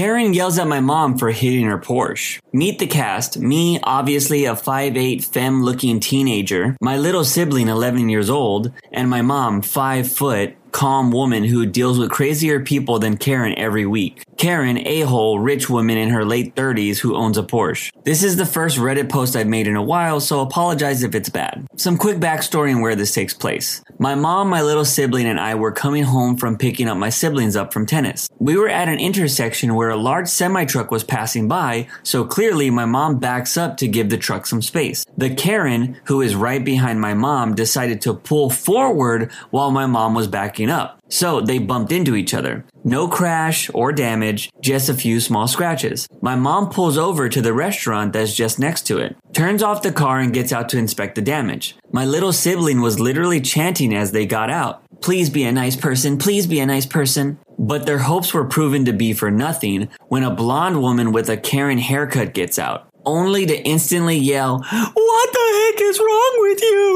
Karen yells at my mom for hitting her Porsche. Meet the cast. Me, obviously a 5'8 femme looking teenager, my little sibling 11 years old, and my mom 5 foot, calm woman who deals with crazier people than Karen every week. Karen, a-hole, rich woman in her late 30s who owns a Porsche. This is the first Reddit post I've made in a while, so apologize if it's bad. Some quick backstory on where this takes place. My mom, my little sibling, and I were coming home from picking up my siblings up from tennis. We were at an intersection where a large semi truck was passing by, so clearly my mom backs up to give the truck some space. The Karen, who is right behind my mom, decided to pull forward while my mom was backing up. So they bumped into each other. No crash or damage, just a few small scratches. My mom pulls over to the restaurant that's just next to it, turns off the car and gets out to inspect the damage. My little sibling was literally chanting as they got out. Please be a nice person, please be a nice person. But their hopes were proven to be for nothing when a blonde woman with a Karen haircut gets out only to instantly yell, What the heck is wrong with you?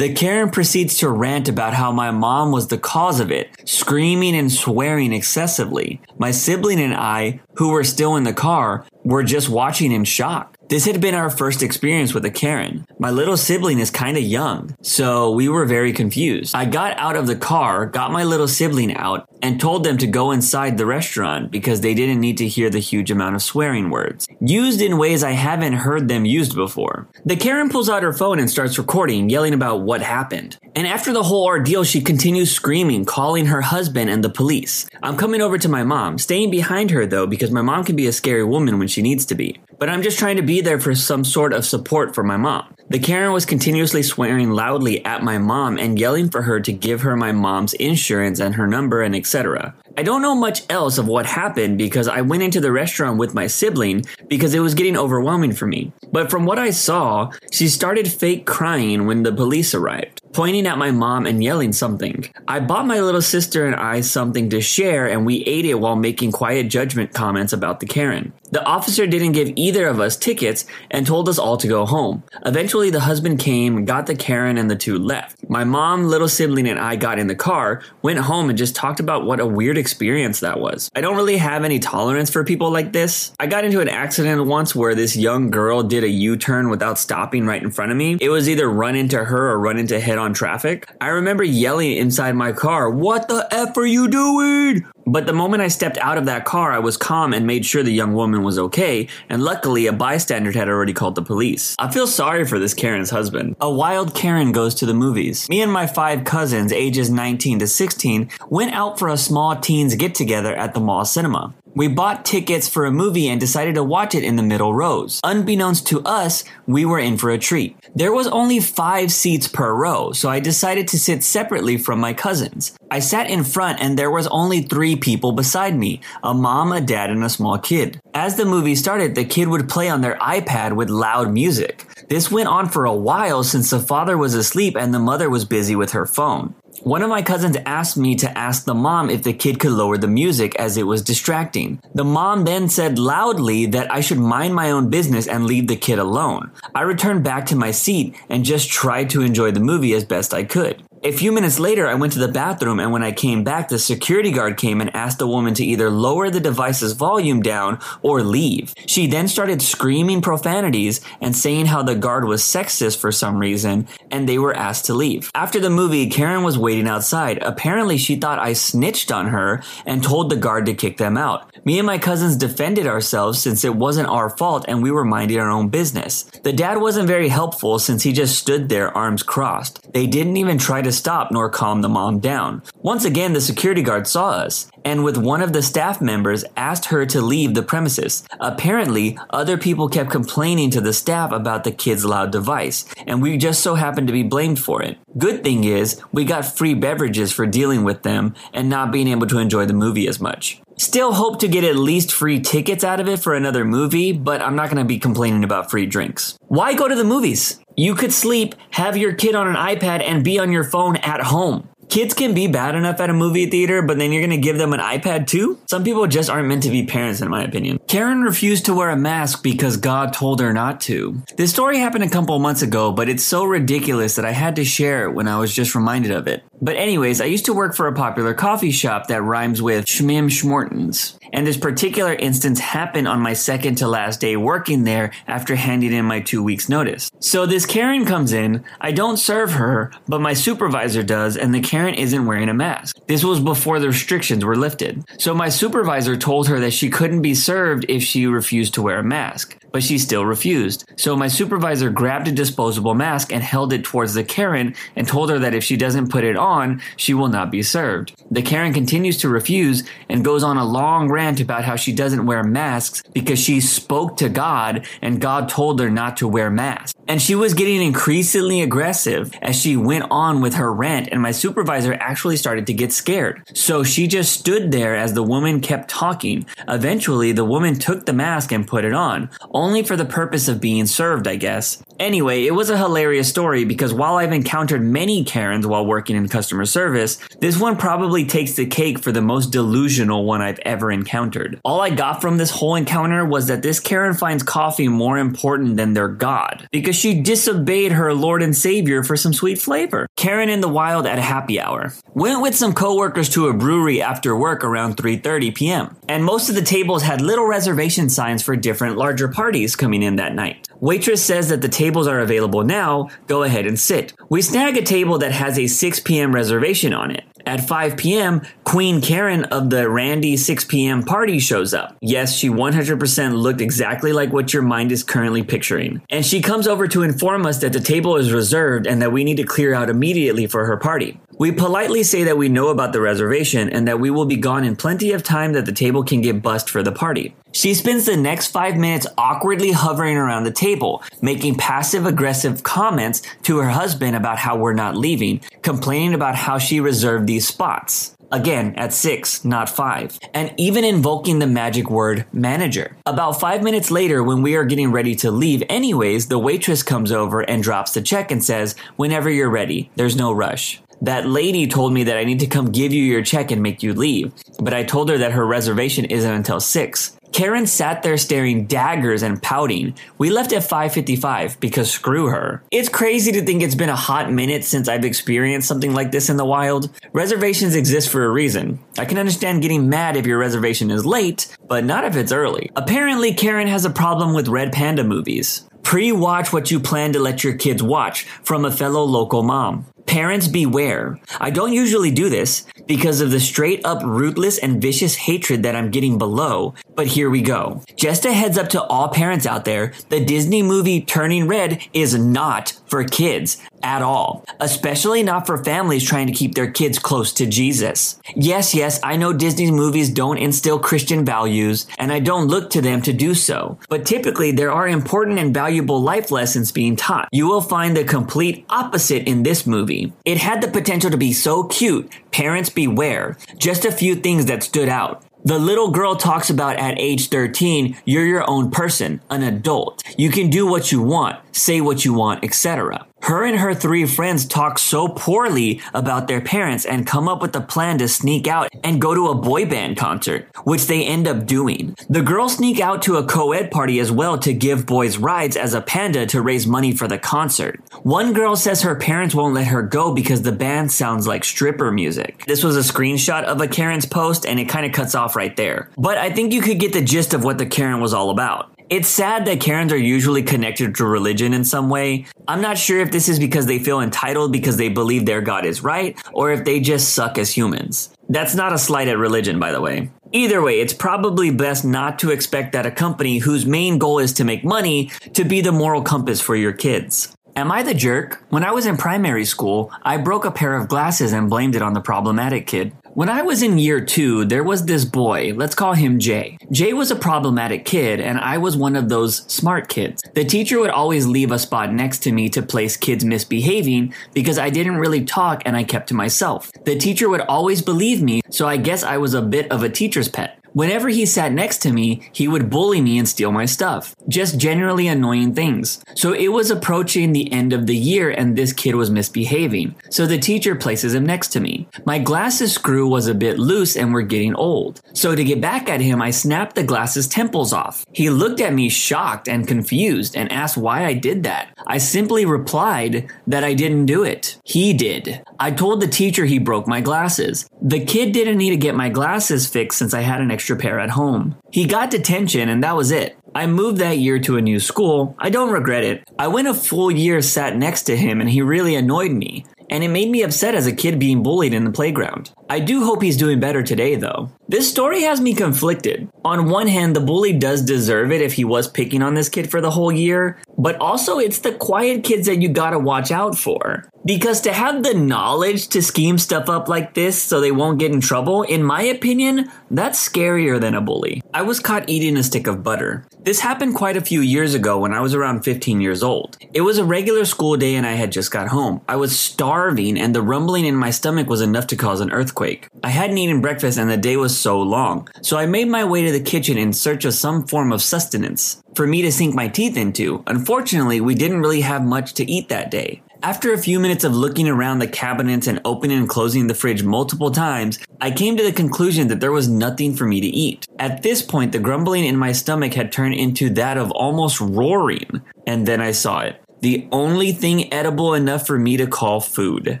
The Karen proceeds to rant about how my mom was the cause of it, screaming and swearing excessively. My sibling and I, who were still in the car, were just watching in shock. This had been our first experience with a Karen. My little sibling is kind of young, so we were very confused. I got out of the car, got my little sibling out, and told them to go inside the restaurant because they didn't need to hear the huge amount of swearing words, used in ways I haven't heard them used before. The Karen pulls out her phone and starts recording, yelling about what happened. And after the whole ordeal, she continues screaming, calling her husband and the police. I'm coming over to my mom, staying behind her though, because my mom can be a scary woman when she needs to be. But I'm just trying to be there for some sort of support for my mom. The Karen was continuously swearing loudly at my mom and yelling for her to give her my mom's insurance and her number and etc. I don't know much else of what happened because I went into the restaurant with my sibling because it was getting overwhelming for me. But from what I saw, she started fake crying when the police arrived pointing at my mom and yelling something. I bought my little sister and I something to share and we ate it while making quiet judgment comments about the Karen. The officer didn't give either of us tickets and told us all to go home. Eventually, the husband came, got the Karen, and the two left. My mom, little sibling, and I got in the car, went home, and just talked about what a weird experience that was. I don't really have any tolerance for people like this. I got into an accident once where this young girl did a U turn without stopping right in front of me. It was either run into her or run into head on traffic. I remember yelling inside my car, What the F are you doing? But the moment I stepped out of that car, I was calm and made sure the young woman was okay, and luckily a bystander had already called the police. I feel sorry for this Karen's husband. A wild Karen goes to the movies. Me and my five cousins, ages 19 to 16, went out for a small teens get together at the mall cinema. We bought tickets for a movie and decided to watch it in the middle rows. Unbeknownst to us, we were in for a treat. There was only five seats per row, so I decided to sit separately from my cousins. I sat in front and there was only three people beside me, a mom, a dad, and a small kid. As the movie started, the kid would play on their iPad with loud music. This went on for a while since the father was asleep and the mother was busy with her phone. One of my cousins asked me to ask the mom if the kid could lower the music as it was distracting. The mom then said loudly that I should mind my own business and leave the kid alone. I returned back to my seat and just tried to enjoy the movie as best I could. A few minutes later, I went to the bathroom, and when I came back, the security guard came and asked the woman to either lower the device's volume down or leave. She then started screaming profanities and saying how the guard was sexist for some reason, and they were asked to leave. After the movie, Karen was waiting outside. Apparently, she thought I snitched on her and told the guard to kick them out. Me and my cousins defended ourselves since it wasn't our fault and we were minding our own business. The dad wasn't very helpful since he just stood there, arms crossed. They didn't even try to stop nor calm the mom down. Once again, the security guard saw us and with one of the staff members asked her to leave the premises. Apparently, other people kept complaining to the staff about the kid's loud device, and we just so happened to be blamed for it. Good thing is, we got free beverages for dealing with them and not being able to enjoy the movie as much. Still hope to get at least free tickets out of it for another movie, but I'm not going to be complaining about free drinks. Why go to the movies? You could sleep, have your kid on an iPad, and be on your phone at home. Kids can be bad enough at a movie theater, but then you're gonna give them an iPad too? Some people just aren't meant to be parents, in my opinion. Karen refused to wear a mask because God told her not to. This story happened a couple months ago, but it's so ridiculous that I had to share it when I was just reminded of it. But anyways, I used to work for a popular coffee shop that rhymes with Schmim Schmortens. And this particular instance happened on my second to last day working there after handing in my two weeks notice. So this Karen comes in, I don't serve her, but my supervisor does, and the Karen isn't wearing a mask. This was before the restrictions were lifted. So my supervisor told her that she couldn't be served if she refused to wear a mask but she still refused. So my supervisor grabbed a disposable mask and held it towards the Karen and told her that if she doesn't put it on, she will not be served. The Karen continues to refuse and goes on a long rant about how she doesn't wear masks because she spoke to God and God told her not to wear masks. And she was getting increasingly aggressive as she went on with her rant and my supervisor actually started to get scared. So she just stood there as the woman kept talking. Eventually, the woman took the mask and put it on only for the purpose of being served, I guess. Anyway, it was a hilarious story because while I've encountered many Karens while working in customer service, this one probably takes the cake for the most delusional one I've ever encountered. All I got from this whole encounter was that this Karen finds coffee more important than their God because she disobeyed her Lord and Savior for some sweet flavor. Karen in the wild at a happy hour. Went with some coworkers to a brewery after work around 3:30 p.m. And most of the tables had little reservation signs for different larger parties coming in that night. Waitress says that the tables are available now. Go ahead and sit. We snag a table that has a 6 p.m. reservation on it. At 5 p.m., Queen Karen of the Randy 6 p.m. party shows up. Yes, she 100% looked exactly like what your mind is currently picturing. And she comes over to inform us that the table is reserved and that we need to clear out immediately for her party. We politely say that we know about the reservation and that we will be gone in plenty of time that the table can get bussed for the party. She spends the next five minutes awkwardly hovering around the table, making passive aggressive comments to her husband about how we're not leaving, complaining about how she reserved these spots. Again, at six, not five. And even invoking the magic word manager. About five minutes later, when we are getting ready to leave anyways, the waitress comes over and drops the check and says, whenever you're ready, there's no rush that lady told me that I need to come give you your check and make you leave. But I told her that her reservation isn't until 6. Karen sat there staring daggers and pouting. We left at 5:55 because screw her. It's crazy to think it's been a hot minute since I've experienced something like this in the wild. Reservations exist for a reason. I can understand getting mad if your reservation is late, but not if it's early. Apparently Karen has a problem with Red Panda movies. Pre-watch what you plan to let your kids watch from a fellow local mom. Parents beware. I don't usually do this because of the straight up ruthless and vicious hatred that I'm getting below, but here we go. Just a heads up to all parents out there, the Disney movie Turning Red is not for kids at all, especially not for families trying to keep their kids close to Jesus. Yes, yes, I know Disney's movies don't instill Christian values, and I don't look to them to do so, but typically there are important and valuable life lessons being taught. You will find the complete opposite in this movie. It had the potential to be so cute, parents beware. Just a few things that stood out. The little girl talks about at age 13, you're your own person, an adult. You can do what you want, say what you want, etc. Her and her three friends talk so poorly about their parents and come up with a plan to sneak out and go to a boy band concert, which they end up doing. The girls sneak out to a co-ed party as well to give boys rides as a panda to raise money for the concert. One girl says her parents won't let her go because the band sounds like stripper music. This was a screenshot of a Karen's post and it kind of cuts off right there. But I think you could get the gist of what the Karen was all about. It's sad that Karens are usually connected to religion in some way. I'm not sure if this is because they feel entitled because they believe their God is right, or if they just suck as humans. That's not a slight at religion, by the way. Either way, it's probably best not to expect that a company whose main goal is to make money to be the moral compass for your kids. Am I the jerk? When I was in primary school, I broke a pair of glasses and blamed it on the problematic kid. When I was in year two, there was this boy, let's call him Jay. Jay was a problematic kid, and I was one of those smart kids. The teacher would always leave a spot next to me to place kids misbehaving because I didn't really talk and I kept to myself. The teacher would always believe me, so I guess I was a bit of a teacher's pet. Whenever he sat next to me, he would bully me and steal my stuff. Just generally annoying things. So it was approaching the end of the year and this kid was misbehaving. So the teacher places him next to me. My glasses screw was a bit loose and were getting old. So to get back at him, I snapped the glasses temples off. He looked at me shocked and confused and asked why I did that. I simply replied that I didn't do it. He did. I told the teacher he broke my glasses. The kid didn't need to get my glasses fixed since I had an extra pair at home. He got detention and that was it. I moved that year to a new school. I don't regret it. I went a full year sat next to him and he really annoyed me and it made me upset as a kid being bullied in the playground. I do hope he's doing better today though. This story has me conflicted. On one hand, the bully does deserve it if he was picking on this kid for the whole year, but also it's the quiet kids that you gotta watch out for. Because to have the knowledge to scheme stuff up like this so they won't get in trouble, in my opinion, that's scarier than a bully. I was caught eating a stick of butter. This happened quite a few years ago when I was around 15 years old. It was a regular school day and I had just got home. I was starving and the rumbling in my stomach was enough to cause an earthquake. I hadn't eaten breakfast and the day was so long. So I made my way to the kitchen in search of some form of sustenance for me to sink my teeth into. Unfortunately, we didn't really have much to eat that day. After a few minutes of looking around the cabinets and opening and closing the fridge multiple times, I came to the conclusion that there was nothing for me to eat. At this point, the grumbling in my stomach had turned into that of almost roaring. And then I saw it. The only thing edible enough for me to call food.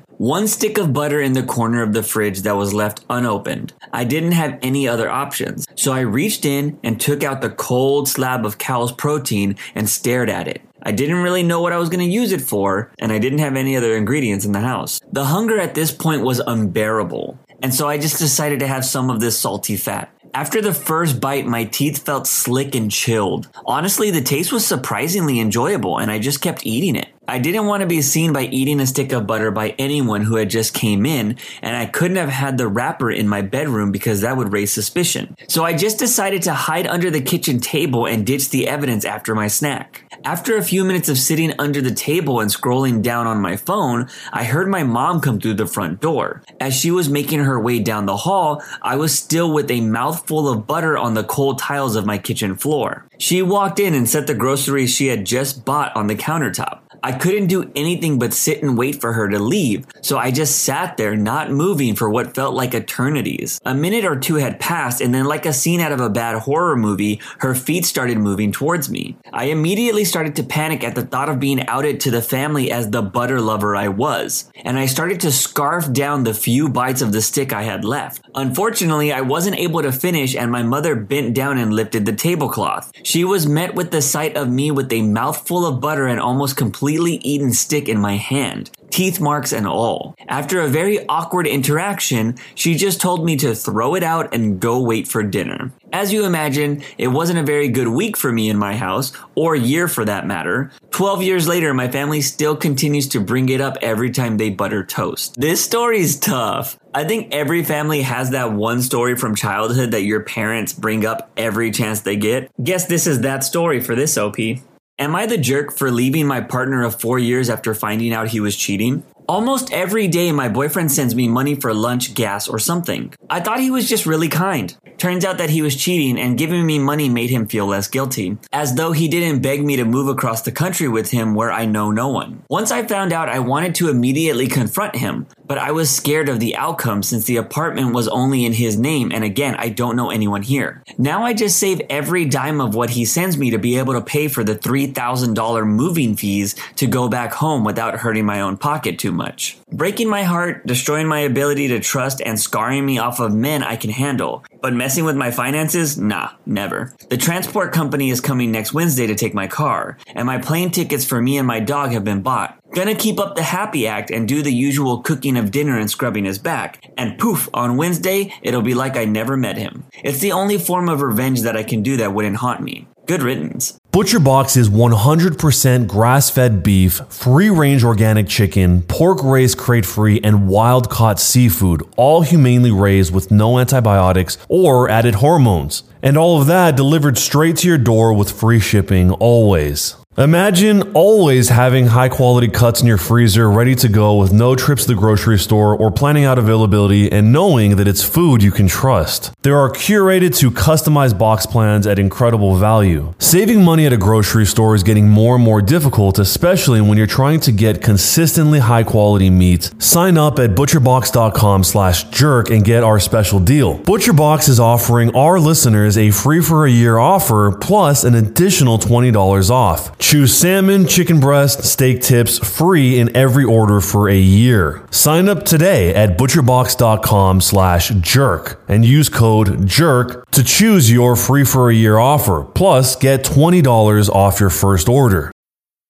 One stick of butter in the corner of the fridge that was left unopened. I didn't have any other options. So I reached in and took out the cold slab of cow's protein and stared at it. I didn't really know what I was going to use it for, and I didn't have any other ingredients in the house. The hunger at this point was unbearable, and so I just decided to have some of this salty fat. After the first bite, my teeth felt slick and chilled. Honestly, the taste was surprisingly enjoyable, and I just kept eating it. I didn't want to be seen by eating a stick of butter by anyone who had just came in, and I couldn't have had the wrapper in my bedroom because that would raise suspicion. So I just decided to hide under the kitchen table and ditch the evidence after my snack. After a few minutes of sitting under the table and scrolling down on my phone, I heard my mom come through the front door. As she was making her way down the hall, I was still with a mouthful of butter on the cold tiles of my kitchen floor. She walked in and set the groceries she had just bought on the countertop. I couldn't do anything but sit and wait for her to leave, so I just sat there not moving for what felt like eternities. A minute or two had passed, and then, like a scene out of a bad horror movie, her feet started moving towards me. I immediately started to panic at the thought of being outed to the family as the butter lover I was, and I started to scarf down the few bites of the stick I had left. Unfortunately, I wasn't able to finish, and my mother bent down and lifted the tablecloth. She was met with the sight of me with a mouthful of butter and almost completely eaten stick in my hand, teeth marks and all. After a very awkward interaction, she just told me to throw it out and go wait for dinner. As you imagine, it wasn't a very good week for me in my house, or year for that matter. 12 years later, my family still continues to bring it up every time they butter toast. This story's tough. I think every family has that one story from childhood that your parents bring up every chance they get. Guess this is that story for this OP. Am I the jerk for leaving my partner of four years after finding out he was cheating? Almost every day, my boyfriend sends me money for lunch, gas, or something. I thought he was just really kind. Turns out that he was cheating and giving me money made him feel less guilty, as though he didn't beg me to move across the country with him where I know no one. Once I found out, I wanted to immediately confront him, but I was scared of the outcome since the apartment was only in his name and again, I don't know anyone here. Now I just save every dime of what he sends me to be able to pay for the $3,000 moving fees to go back home without hurting my own pocket too much. Breaking my heart, destroying my ability to trust, and scarring me off of men I can handle. But messing with my finances? Nah, never. The transport company is coming next Wednesday to take my car, and my plane tickets for me and my dog have been bought. Gonna keep up the happy act and do the usual cooking of dinner and scrubbing his back. And poof, on Wednesday, it'll be like I never met him. It's the only form of revenge that I can do that wouldn't haunt me. Good riddance. ButcherBox is 100% grass fed beef, free range organic chicken, pork raised crate free, and wild caught seafood, all humanely raised with no antibiotics or added hormones. And all of that delivered straight to your door with free shipping always. Imagine always having high quality cuts in your freezer ready to go with no trips to the grocery store or planning out availability and knowing that it's food you can trust. There are curated to customized box plans at incredible value. Saving money at a grocery store is getting more and more difficult, especially when you're trying to get consistently high quality meat. Sign up at butcherbox.com slash jerk and get our special deal. ButcherBox is offering our listeners a free for a year offer plus an additional $20 off. Choose salmon, chicken breast, steak tips free in every order for a year. Sign up today at butcherbox.com slash jerk and use code JERK to choose your free for a year offer. Plus, get $20 off your first order.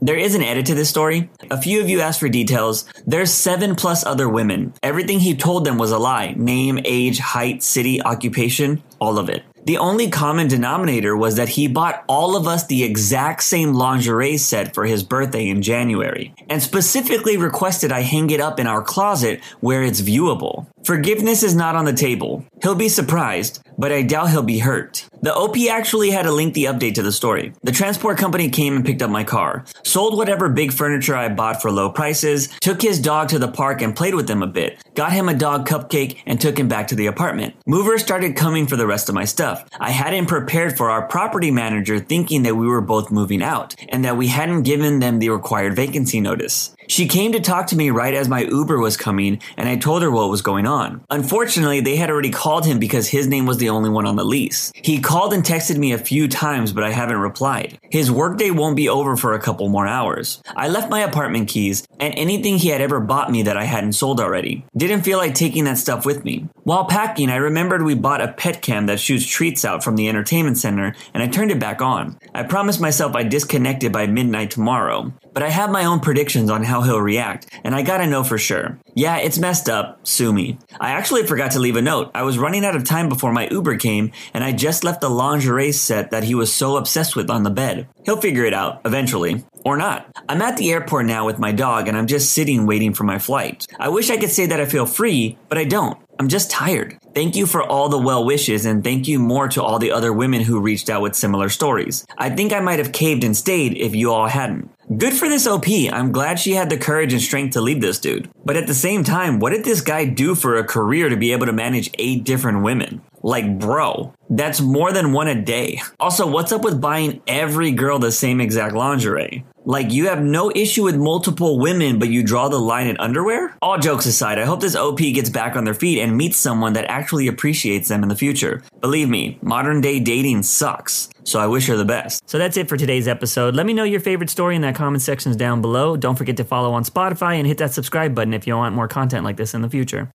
There is an edit to this story. A few of you asked for details. There's seven plus other women. Everything he told them was a lie. Name, age, height, city, occupation, all of it. The only common denominator was that he bought all of us the exact same lingerie set for his birthday in January, and specifically requested I hang it up in our closet where it's viewable. Forgiveness is not on the table. He'll be surprised, but I doubt he'll be hurt. The OP actually had a lengthy update to the story. The transport company came and picked up my car, sold whatever big furniture I bought for low prices, took his dog to the park and played with him a bit, got him a dog cupcake, and took him back to the apartment. Movers started coming for the rest of my stuff. I hadn't prepared for our property manager thinking that we were both moving out and that we hadn't given them the required vacancy notice. She came to talk to me right as my Uber was coming, and I told her what was going on. Unfortunately, they had already called him because his name was the only one on the lease. He called and texted me a few times, but I haven't replied. His workday won't be over for a couple more hours. I left my apartment keys and anything he had ever bought me that I hadn't sold already. Didn't feel like taking that stuff with me. While packing, I remembered we bought a pet cam that shoots treats out from the entertainment center, and I turned it back on. I promised myself I'd disconnect it by midnight tomorrow, but I have my own predictions on how he'll react, and I gotta know for sure. Yeah, it's messed up. Sue me. I actually forgot to leave a note. I was running out of time before my Uber came, and I just left the lingerie set that he was so obsessed with on the bed. He'll figure it out, eventually. Or not. I'm at the airport now with my dog, and I'm just sitting waiting for my flight. I wish I could say that I feel free, but I don't. I'm just tired. Thank you for all the well wishes and thank you more to all the other women who reached out with similar stories. I think I might have caved and stayed if you all hadn't. Good for this OP. I'm glad she had the courage and strength to leave this dude. But at the same time, what did this guy do for a career to be able to manage eight different women? Like, bro, that's more than one a day. Also, what's up with buying every girl the same exact lingerie? Like, you have no issue with multiple women, but you draw the line in underwear? All jokes aside, I hope this OP gets back on their feet and meets someone that actually appreciates them in the future. Believe me, modern day dating sucks. So I wish her the best. So that's it for today's episode. Let me know your favorite story in that comment sections down below. Don't forget to follow on Spotify and hit that subscribe button if you want more content like this in the future.